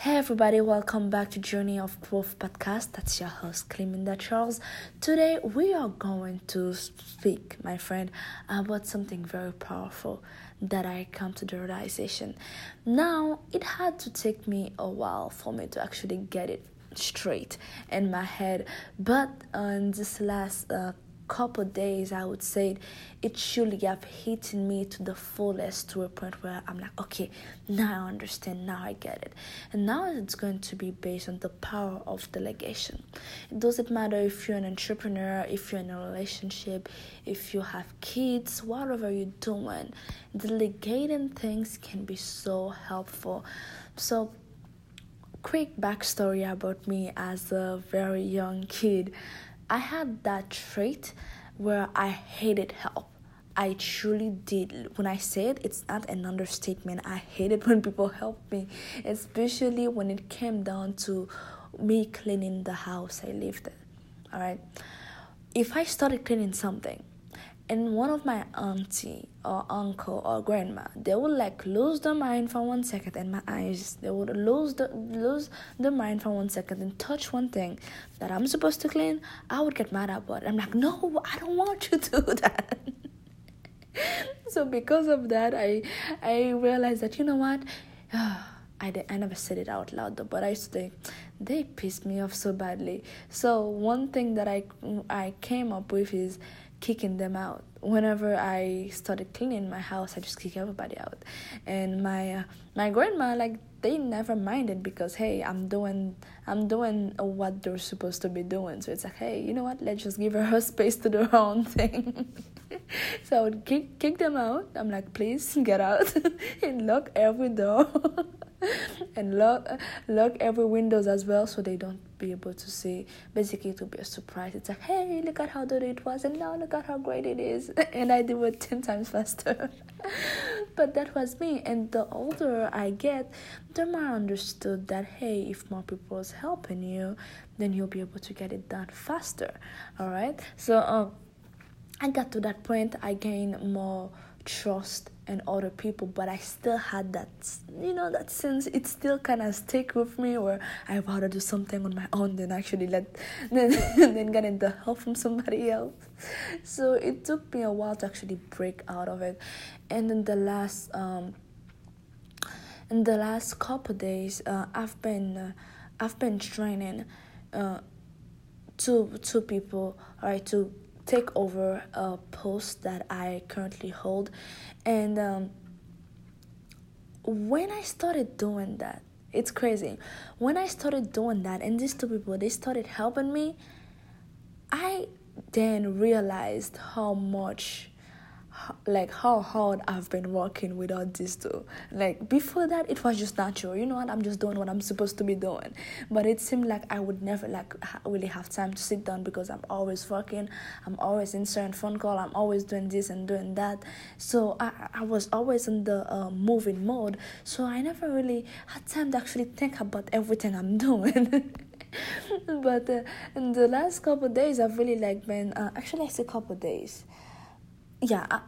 Hey everybody, welcome back to Journey of Growth podcast. That's your host, Cleminda Charles. Today we are going to speak, my friend, about something very powerful that I come to the realization. Now, it had to take me a while for me to actually get it straight in my head, but on this last uh, couple days, I would say it should have hit me to the fullest to a point where I'm like, okay, now I understand, now I get it. And now it's going to be based on the power of delegation. It doesn't matter if you're an entrepreneur, if you're in a relationship, if you have kids, whatever you're doing, delegating things can be so helpful. So, quick backstory about me as a very young kid. I had that trait where I hated help. I truly did. When I say it, it's not an understatement. I hated when people helped me, especially when it came down to me cleaning the house I lived in. All right. If I started cleaning something and one of my auntie or uncle or grandma they would like lose their mind for one second and my eyes they would lose the lose the mind for one second and touch one thing that i'm supposed to clean i would get mad about it. I'm like no i don't want you to do that. So because of that i i realized that you know what? I, I never said it out loud though, but I used to think they pissed me off so badly. So one thing that I I came up with is kicking them out. Whenever I started cleaning my house, I just kick everybody out. And my uh, my grandma like they never minded because hey, I'm doing I'm doing what they're supposed to be doing. So it's like hey, you know what? Let's just give her her space to do her own thing. so I would kick kick them out. I'm like, please get out and lock every door. and lock lock every windows as well so they don't be able to see. Basically it will be a surprise. It's like hey look at how dirty it was and now look at how great it is. And i do it 10 times faster. But that was me. And the older i get the more i understood that hey if more people is helping you then you'll be able to get it done faster. All right? So um i got to that point i gained more trust in other people but i still had that you know that sense it still kind of stick with me where i rather do something on my own than actually let then then getting the help from somebody else. So it took me a while to actually break out of it. And in the last um in the last couple days uh, i've been uh, i've been training uh two two people right to take over a post that I currently hold. And um, when I started doing that, it's crazy. When I started doing that, and these two people they started helping me, I then realized how much like how hard I've been working without this too. Like before that, it was just natural. You know what? I'm just doing what I'm supposed to be doing. But it seemed like I would never like really have time to sit down because I'm always working. I'm always answering phone call. I'm always doing this and doing that. So I I was always in the uh, moving mode. So I never really had time to actually think about everything I'm doing. but uh, in the last couple days, I've really like been uh, actually, I say couple days yeah, I,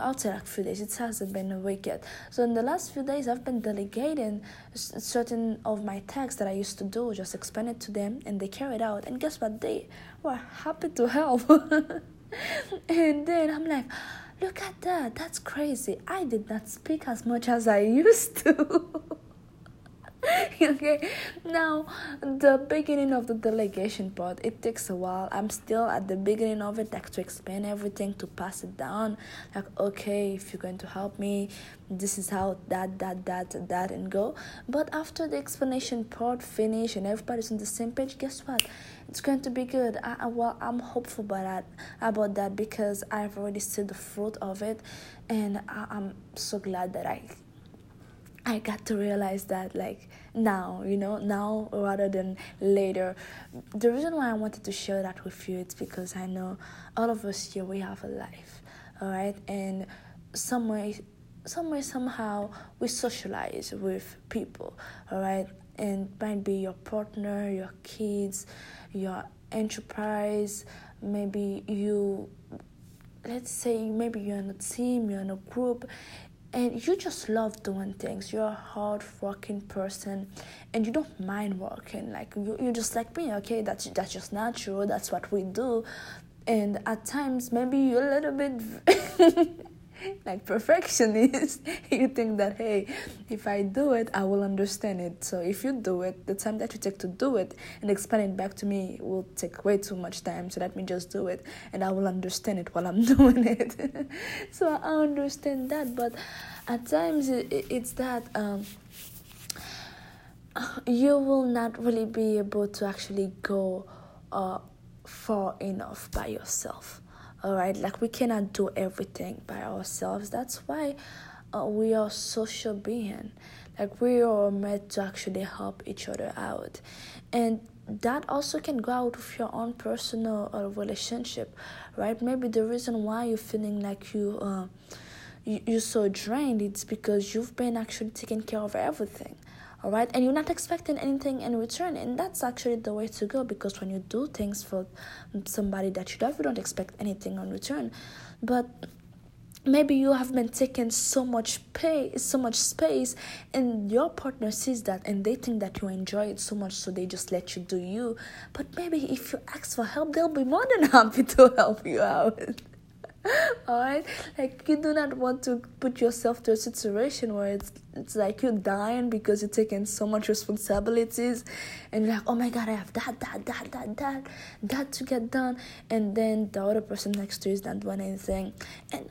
I'll say like few days. It hasn't been a week yet. So in the last few days, I've been delegating certain of my tasks that I used to do, just explain it to them, and they carry it out. And guess what? They were happy to help. and then I'm like, look at that. That's crazy. I did not speak as much as I used to. okay. Now the beginning of the delegation part it takes a while. I'm still at the beginning of it like to explain everything to pass it down. Like okay if you're going to help me this is how that that that that and go. But after the explanation part finish and everybody's on the same page guess what? It's going to be good. I, well i'm hopeful about that about that because i've already seen the fruit of it and I, i'm so glad that i I got to realize that like now, you know, now rather than later. The reason why I wanted to share that with you is because I know all of us here we have a life, all right, and some way, some way somehow we socialize with people, all right, and might be your partner, your kids, your enterprise, maybe you let's say maybe you're in a team, you're in a group, and you just love doing things. You're a hard working person and you don't mind working. Like you, you're just like me okay that's that's just natural. That's what we do. And at times maybe you're a little bit like perfectionist. You think that hey if i do it i will understand it. So if you do it the time that you take to do it and explain it back to me will take way too much time. So let me just do it and i will understand it while i'm doing it. So i understand that but at times it's that um, you will not really be able to actually go uh, far enough by yourself all right like we cannot do everything by ourselves. That's why uh, we are social being. Like we are meant to actually help each other out. And that also can go out of your own personal uh, relationship right? Maybe the reason why you're feeling like you uh, you, you're so drained it's because you've been actually taking care of everything all right and you're not expecting anything in return and that's actually the way to go because when you do things for somebody that you love you don't expect anything in return. But maybe you have been taking so much pay so much space and your partner sees that and they think that you enjoy it so much so they just let you do you. But maybe if you ask for help they'll be more than happy to help you out all right like you do not want to put yourself to a situation where it's it's like you're dying because you're taking so much responsibilities and you're like oh my god i have that that that that that that to get done. And then the other person next to you is not doing anything. And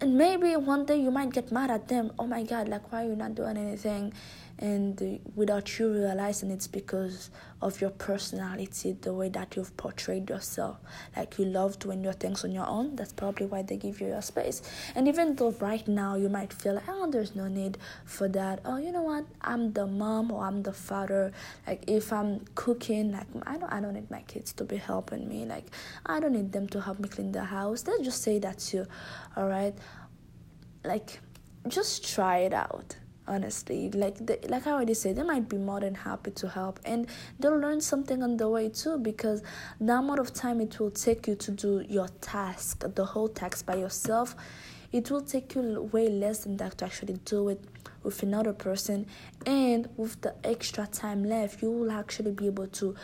and maybe one day you might get mad at them. Oh my god like why are you not doing anything and without you realizing it's because of your personality the way that you've portrayed yourself. Like you love doing your things on your own. That's probably why they give you your space. And even though right now you might feel like oh there's no need for that. Oh you know what? I'm the mom or i'm the father. Like if i'm cooking like i don't i don't need my kids to be helping me. Like i don't need them to help me clean the house. Let's just say that's you all right? Like just try it out honestly like the, like i already said they might be more than happy to help and they'll learn something on the way too because the amount of time it will take you to do your task the whole task by yourself it will take you way less than that to actually do it with another person and with the extra time left you will actually be able to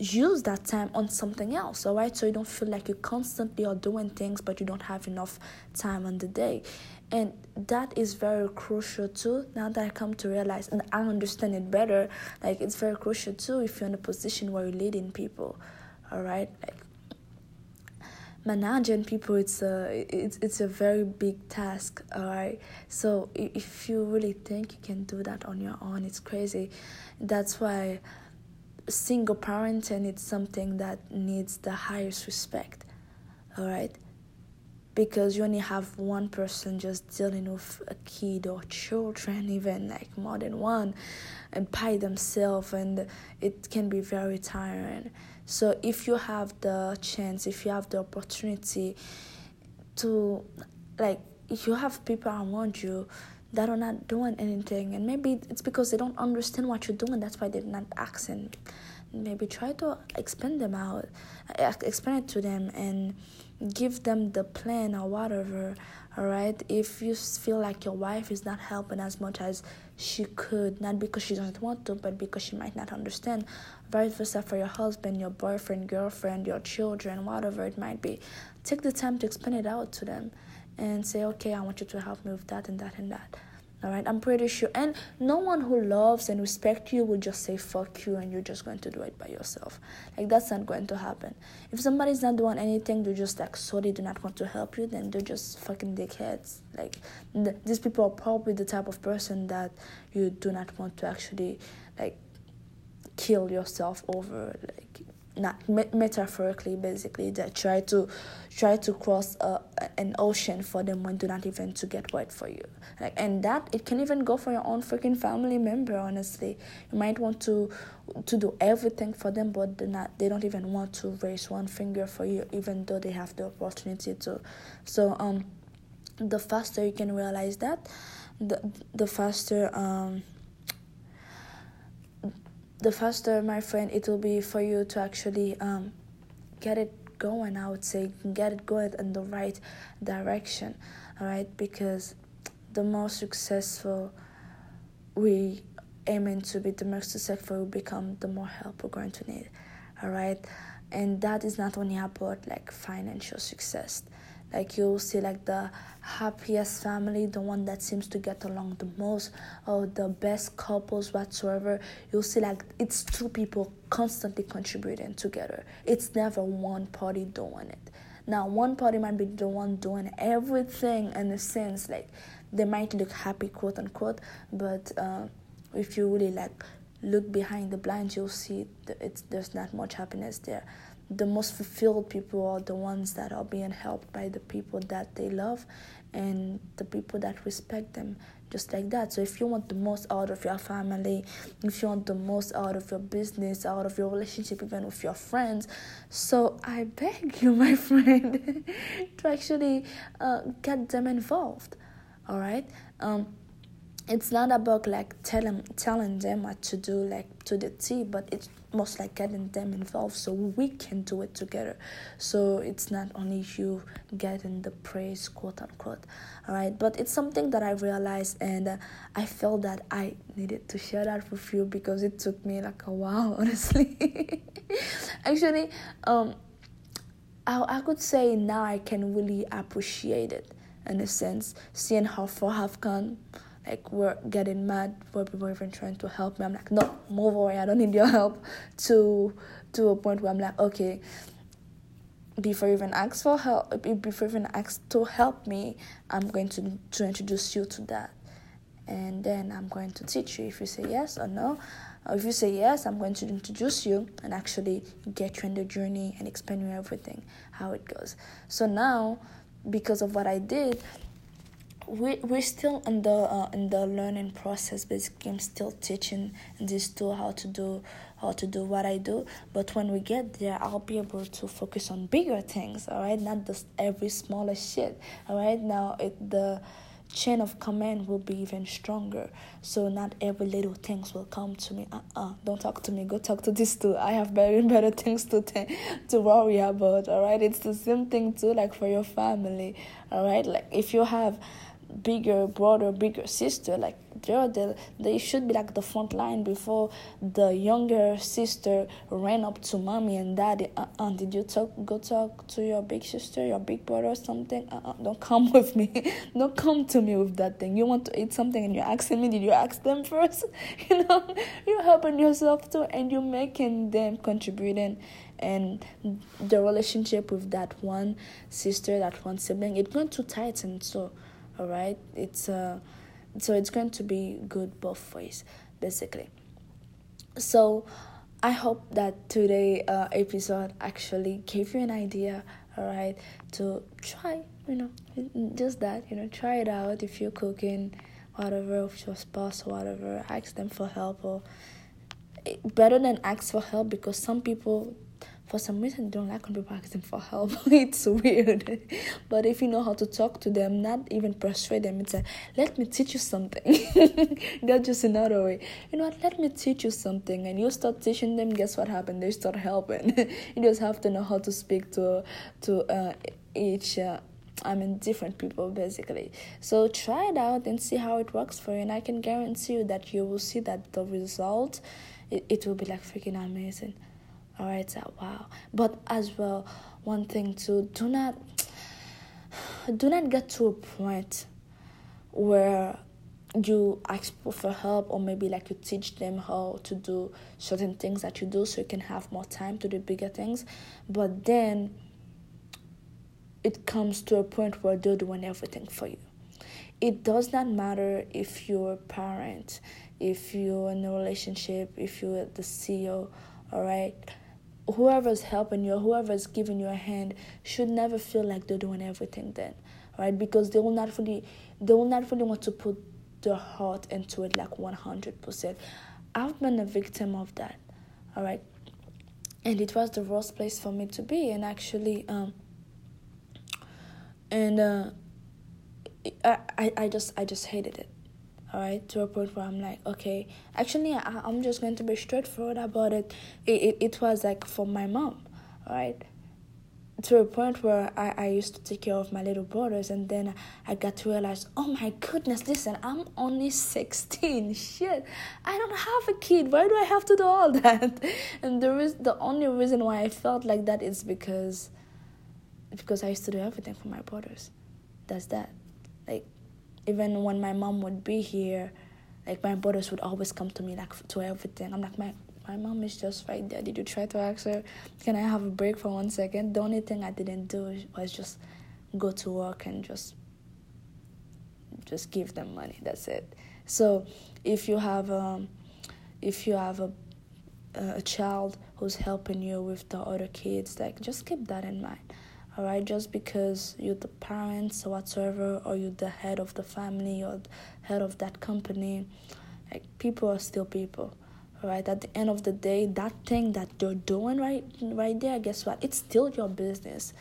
use that time on something else all right so you don't feel like you constantly are doing things but you don't have enough time on the day and that is very crucial too now that i come to realize and i understand it better like it's very crucial too if you're in a position where you're leading people all right like managing people it's a it's, it's a very big task all right so if you really think you can do that on your own it's crazy. That's why single parenting it's something that needs the highest respect all right because you only have one person just dealing with a kid or children, even like more than one, and by themselves, and it can be very tiring. So, if you have the chance, if you have the opportunity to, like, if you have people around you that are not doing anything, and maybe it's because they don't understand what you're doing, that's why they're not asking. Maybe try to explain them out, explain it to them, and give them the plan or whatever all right if you feel like your wife is not helping as much as she could not because she doesn't want to but because she might not understand vice versa for your husband your boyfriend girlfriend your children whatever it might be take the time to explain it out to them and say okay i want you to help me with that and that and that all right i'm pretty sure. And no one who loves and respects you will just say fuck you and you're just going to do it by yourself. Like that's not going to happen. If somebody's not doing anything they're just like sorry do not want to help you then they're just fucking dickheads. Like th- these people are probably the type of person that you do not want to actually like kill yourself over like not me- metaphorically basically that try to try to cross uh, an ocean for them when do not even to get wet for you. Like and that it can even go for your own freaking family member honestly. You might want to to do everything for them but they not they don't even want to raise one finger for you even though they have the opportunity to. So um the faster you can realize that the the faster um the faster, my friend, it will be for you to actually um, get it going. I would say get it going in the right direction, all right? Because the more successful we aiming to be, the more successful we become, the more help we're going to need. All right, and that is not only about like financial success like you'll see like the happiest family the one that seems to get along the most or the best couples whatsoever. You'll see like it's two people constantly contributing together. It's never one party doing it. Now one party might be the one doing everything in a sense like they might look happy quote unquote but uh, if you really like look behind the blinds you'll see it's there's not much happiness there the most fulfilled people are the ones that are being helped by the people that they love and the people that respect them just like that. So if you want the most out of your family if you want the most out of your business out of your relationship even with your friends so i beg you my friend to actually uh, get them involved all right? Um, it's not about like telling telling them what to do like to the T, but it's most like getting them involved so we can do it together. So it's not only you getting the praise, quote unquote. All right, but it's something that I realized and uh, I felt that I needed to share that with you because it took me like a while, honestly. Actually, um, I I could say now I can really appreciate it in a sense, seeing how far I've gone like we're getting mad for people even trying to help me. I'm like, no, move away. I don't need your help. To to a point where I'm like, okay. Before you even ask for help, before you even ask to help me, I'm going to to introduce you to that, and then I'm going to teach you. If you say yes or no, uh, if you say yes, I'm going to introduce you and actually get you in the journey and explain you everything how it goes. So now, because of what I did, we we're still in the uh, in the learning process. Basically, I'm still teaching this tool how to do how to do what I do. But when we get there, I'll be able to focus on bigger things. All right, not just every smaller shit. All right, now it the chain of command will be even stronger. So not every little things will come to me. Uh uh, do not talk to me. Go talk to this too. I have very better things to to worry about. All right, it's the same thing too. Like for your family. All right, like if you have bigger brother, bigger sister. Like they're the, they should be like the front line before the younger sister ran up to mommy and daddy. Uh uh did you talk go talk to your big sister, your big brother or something? Uh uh don't come with me. don't come to me with that thing. You want to eat something and you're asking me, did you ask them first? you know, you're helping yourself too and you're making them contributing and the relationship with that one sister, that one sibling, it's going to tighten so all right it's uh so it's going to be good both ways basically. So i hope that today uh, episode actually gave you an idea all right to try you know just that you know try it out. If you're cooking whatever with your spouse or whatever ask them for help or eh, better than ask for help because some people for some reason they don't like when people ask them for help. it's weird. but if you know how to talk to them, not even persuade them, it's like, let me teach you something. That's just another way. You know what? Let me teach you something. And you start teaching them, guess what happened? They start helping. you just have to know how to speak to to uh, each. Uh, I mean, different people basically. So try it out and see how it works for you. And I can guarantee you that you will see that the result, it, it will be like freaking amazing all right wow. But as well one thing too do not do not get to a point where you ask for help or maybe like you teach them how to do certain things that you do so you can have more time to do bigger things. But then it comes to a point where they're doing everything for you. It does not matter if you're a parent if you're in a relationship if you're the ceo all right whoever's helping you, whoever's giving you a hand, should never feel like they're doing everything then, right? Because they will not really, they will not really want to put their heart into it like one hundred percent. I've been a victim of that, all right, and it was the worst place for me to be, and actually, um, and uh, I, I just, I just hated it all right to a point where i'm like okay actually I, i'm just going to be straightforward about it. it it, it was like for my mom all right to a point where I, I used to take care of my little brothers and then I got to realize, oh my goodness, listen, I'm only 16. Shit, I don't have a kid. Why do I have to do all that? And the, re- the only reason why I felt like that is because because I used to do everything for my brothers. That's that. Even when my mom would be here, like my brothers would always come to me like to everything. I'm like my my mom is just right there. Did you try to ask her, can I have a break for one second? The only thing I didn't do was just go to work and just just give them money. That's it. So if you have um if you have a a child who's helping you with the other kids, like just keep that in mind. All right, just because you're the parents or whatsoever, or you're the head of the family or head of that company, like people are still people. Right at the end of the day that thing that you're doing right right there guess what? It's still your business.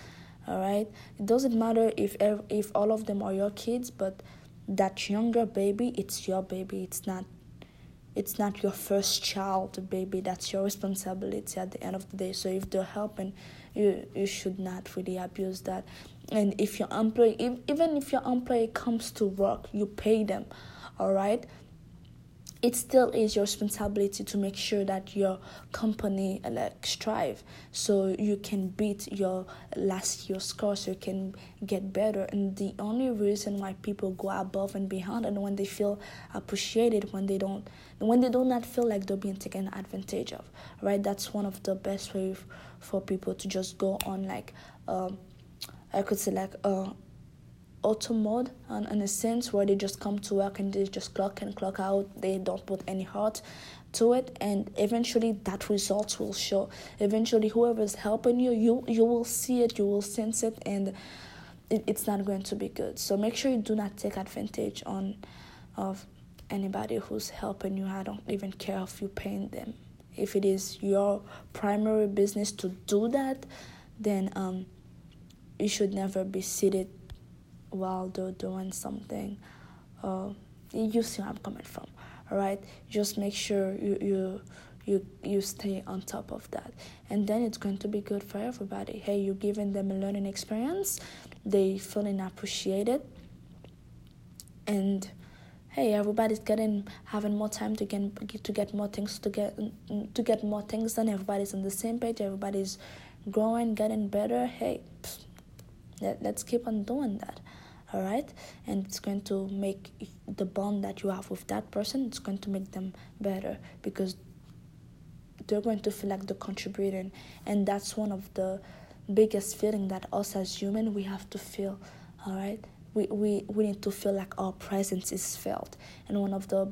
All right it doesn't matter if if all of them are your kids but that younger baby it's your baby. It's not it's not your first child baby. That's your responsibility at the end of the day. So if they're helping you you should not really abuse that. And if your employee if, even if your employee comes to work you pay them all right it still is your responsibility to make sure that your company like strive. So you can beat your last year's score so you can get better. And the only reason why people go above and beyond and when they feel appreciated when they don't when they do not feel like they're being taken advantage of right? That's one of the best ways for people to just go on like um, i could say like uh auto mode and in a sense where they just come to work and they just clock and clock out they don't put any heart to it and eventually that results will show. Eventually whoever is helping you you you will see it you will sense it and it, it's not going to be good. So make sure you do not take advantage on of anybody who's helping you. I don't even care if you're paying them. If it is your primary business to do that then um you should never be seated while they're doing something. Uh, you see where I'm coming from, all right? Just make sure you you you you stay on top of that, and then it's going to be good for everybody. Hey, you're giving them a learning experience, they feeling appreciated, and hey, everybody's getting having more time to get to get more things to get to get more things done. Everybody's on the same page. Everybody's growing, getting better. Hey. Pfft, let, let's keep on doing that all right? And it's going to make the bond that you have with that person it's going to make them better because they're going to feel like they're contributing. And that's one of the biggest feeling that us as human we have to feel all right? We, we we need to feel like our presence is felt. And one of the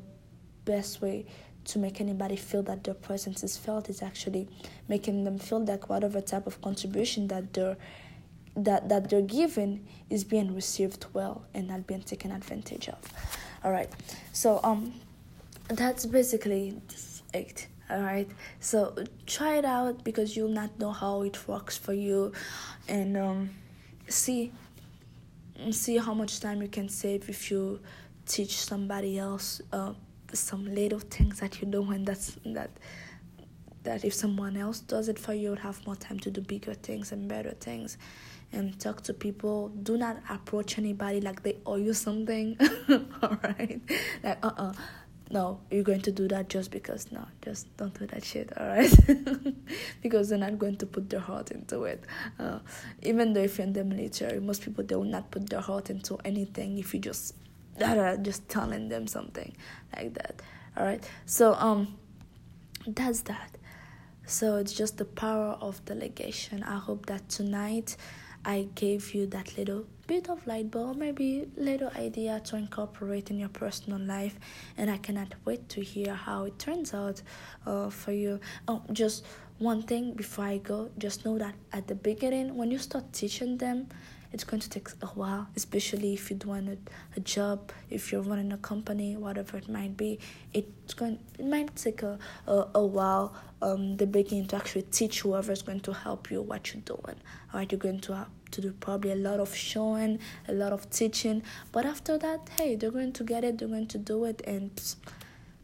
best way to make anybody feel that their presence is felt is actually making them feel like whatever type of contribution that they're that that they're given is being received well and not being taken advantage of. All right, so um, that's basically it. All right, so try it out because you'll not know how it works for you, and um, see see how much time you can save if you teach somebody else uh, some little things that you know and that's that that if someone else does it for you you'll have more time to do bigger things and better things and talk to people. Do not approach anybody like they owe you something. all right, like uh uh-uh. uh no, you're going to do that just because no, just don't do that shit. All right, because they're not going to put their heart into it. Uh, even though if you're in the military, most people they will not put their heart into anything if you just just telling them something like that. All right, so um, that's that. So it's just the power of delegation. I hope that tonight I gave you that little bit of light bulb, maybe little idea to incorporate in your personal life, and I cannot wait to hear how it turns out uh, for you. Oh, just one thing before I go, just know that at the beginning, when you start teaching them, it's going to take a while, especially if you're doing a, a job, if you're running a company, whatever it might be. It's going, it might take a, a, a while, um, the beginning to actually teach whoever is going to help you what you're doing. All right, you're going to have to do probably a lot of showing, a lot of teaching, but after that, hey, they're going to get it, they're going to do it, and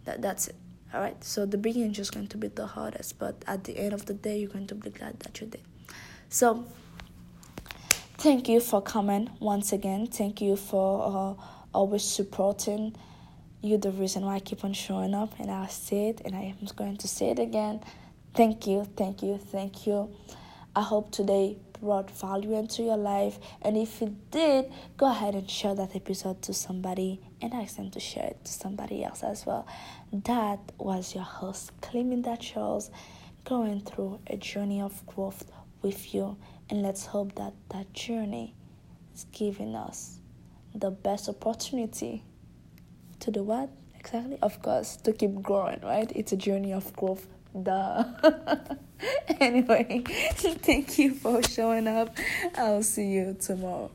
that that's it. All right, so the beginning is just going to be the hardest, but at the end of the day, you're going to be glad that you did. So thank you for coming once again. Thank you for uh, always supporting. You're the reason why I keep on showing up, and I say it, and I am going to say it again. Thank you, thank you, thank you. I hope today brought value into your life, and if it did, go ahead and share that episode to somebody and ask them to share it to somebody else as well. That was your host, claiming Cleminda Charles, going through a journey of growth with you, and let's hope that that journey is giving us the best opportunity to do what exactly? Of course, to keep growing, right? It's a journey of growth. Duh. anyway, thank you for showing up. I'll see you tomorrow.